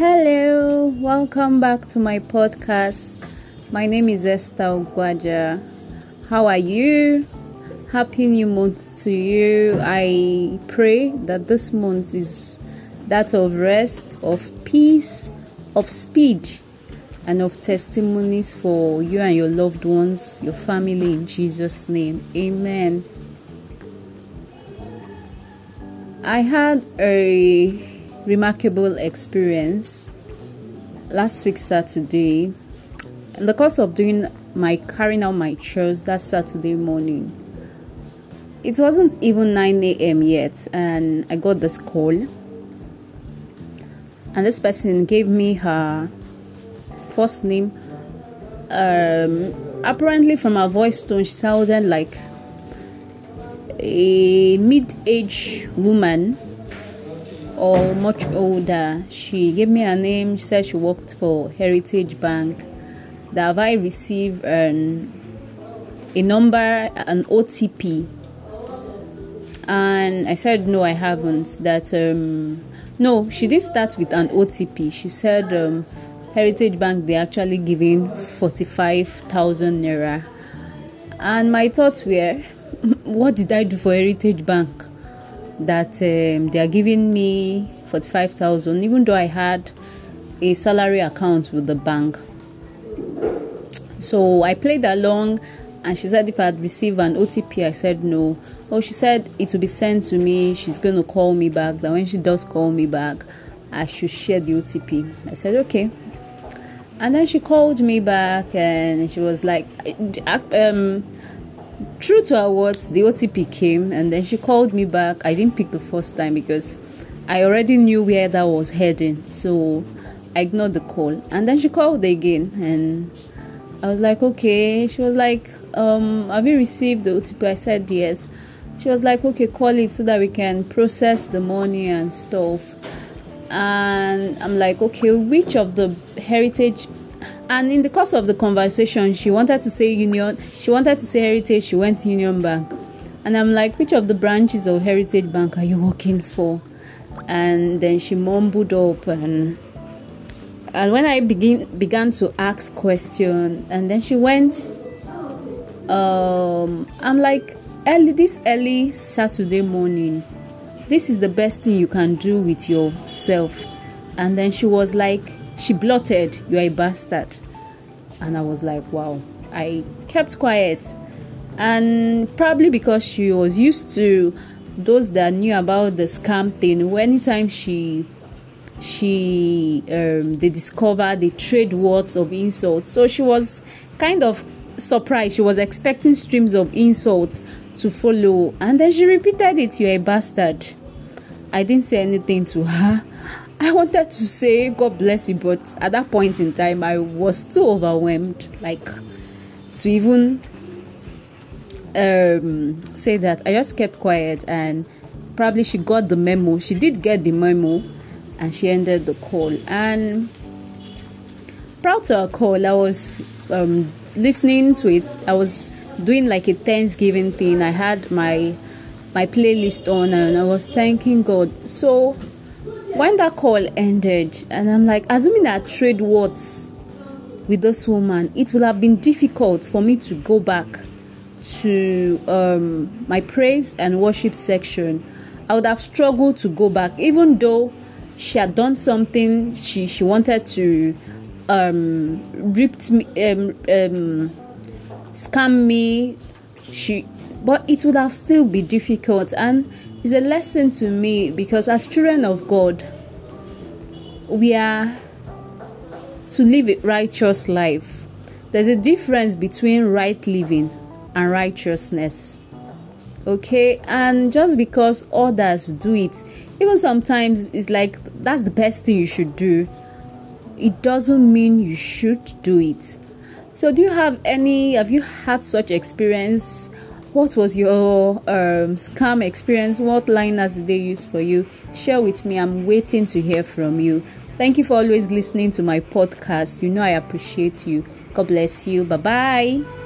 Hello, welcome back to my podcast. My name is Esther Ogwaja. How are you? Happy new month to you. I pray that this month is that of rest, of peace, of speed, and of testimonies for you and your loved ones, your family in Jesus' name. Amen. I had a remarkable experience last week Saturday. In the course of doing my carrying out my chores that Saturday morning, it wasn't even 9 a.m. yet, and I got this call. And this person gave me her first name. Um, apparently, from her voice tone, she sounded like a mid-aged woman or much older. She gave me her name. She said she worked for Heritage Bank. That have I received um, a number, an OTP? And I said no, I haven't. That um, no, she did start with an OTP. She said um, Heritage Bank they actually giving forty five thousand naira, and my thoughts were, what did I do for Heritage Bank? That um, they are giving me 45,000 even though I had a salary account with the bank. So I played along and she said if I'd receive an OTP, I said no. Oh, she said it will be sent to me. She's going to call me back. That when she does call me back, I should share the OTP. I said okay. And then she called me back and she was like, um, true to her words, the OTP came and then she called me back. I didn't pick the first time because I already knew where that was heading. So I ignored the call. And then she called again and I was like, okay. She was like, um, have you received the OTP? I said yes. She was like, okay, call it so that we can process the money and stuff. And I'm like, okay, which of the heritage and in the course of the conversation she wanted to say union she wanted to say heritage she went union bank. And i'm like which of the branches of heritage bank are you working for? And then she mumbled up and and when i begin began to ask questions and then she went um i'm like early this early saturday morning this is the best thing you can do with yourself. And then she was like she blotted, You're a bastard. And I was like, Wow. I kept quiet. And probably because she was used to those that knew about the scam thing, anytime she she um, they discover they trade words of insults. So she was kind of surprised. She was expecting streams of insults to follow, and then she repeated it. You're a bastard. I didn't say anything to her. I wanted to say God bless you, but at that point in time, I was too overwhelmed, like to even um, say that. I just kept quiet, and probably she got the memo. She did get the memo, and she ended the call. And proud to her call, I was um, listening to it. I was doing like a Thanksgiving thing. I had my my playlist on, and I was thanking God. So when that call ended, and I'm like, assuming that trade words with this woman, it will have been difficult for me to go back to um, my praise and worship section. I would have struggled to go back, even though she had done something she she wanted to um, ripped me, um, um, scam me. She, but it would have still be difficult and it's a lesson to me because as children of God, we are to live a righteous life. There's a difference between right living and righteousness. Okay, and just because others do it, even sometimes it's like that's the best thing you should do, it doesn't mean you should do it. So, do you have any? Have you had such experience? What was your um, scam experience? What liners did they use for you? Share with me. I'm waiting to hear from you. Thank you for always listening to my podcast. You know I appreciate you. God bless you. Bye bye.